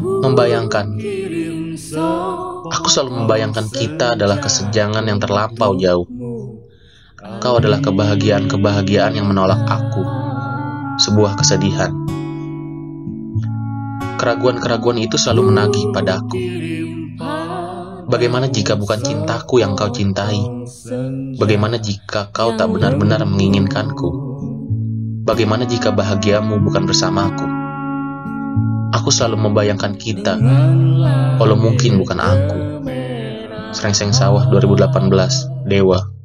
Membayangkan. Aku selalu membayangkan kita adalah kesenjangan yang terlampau jauh. Kau adalah kebahagiaan-kebahagiaan yang menolak aku. Sebuah kesedihan. Keraguan-keraguan itu selalu menagih padaku. Bagaimana jika bukan cintaku yang kau cintai? Bagaimana jika kau tak benar-benar menginginkanku? Bagaimana jika bahagiamu bukan bersamaku? Aku selalu membayangkan kita, walau mungkin bukan aku. Serengseng Sawah 2018, Dewa.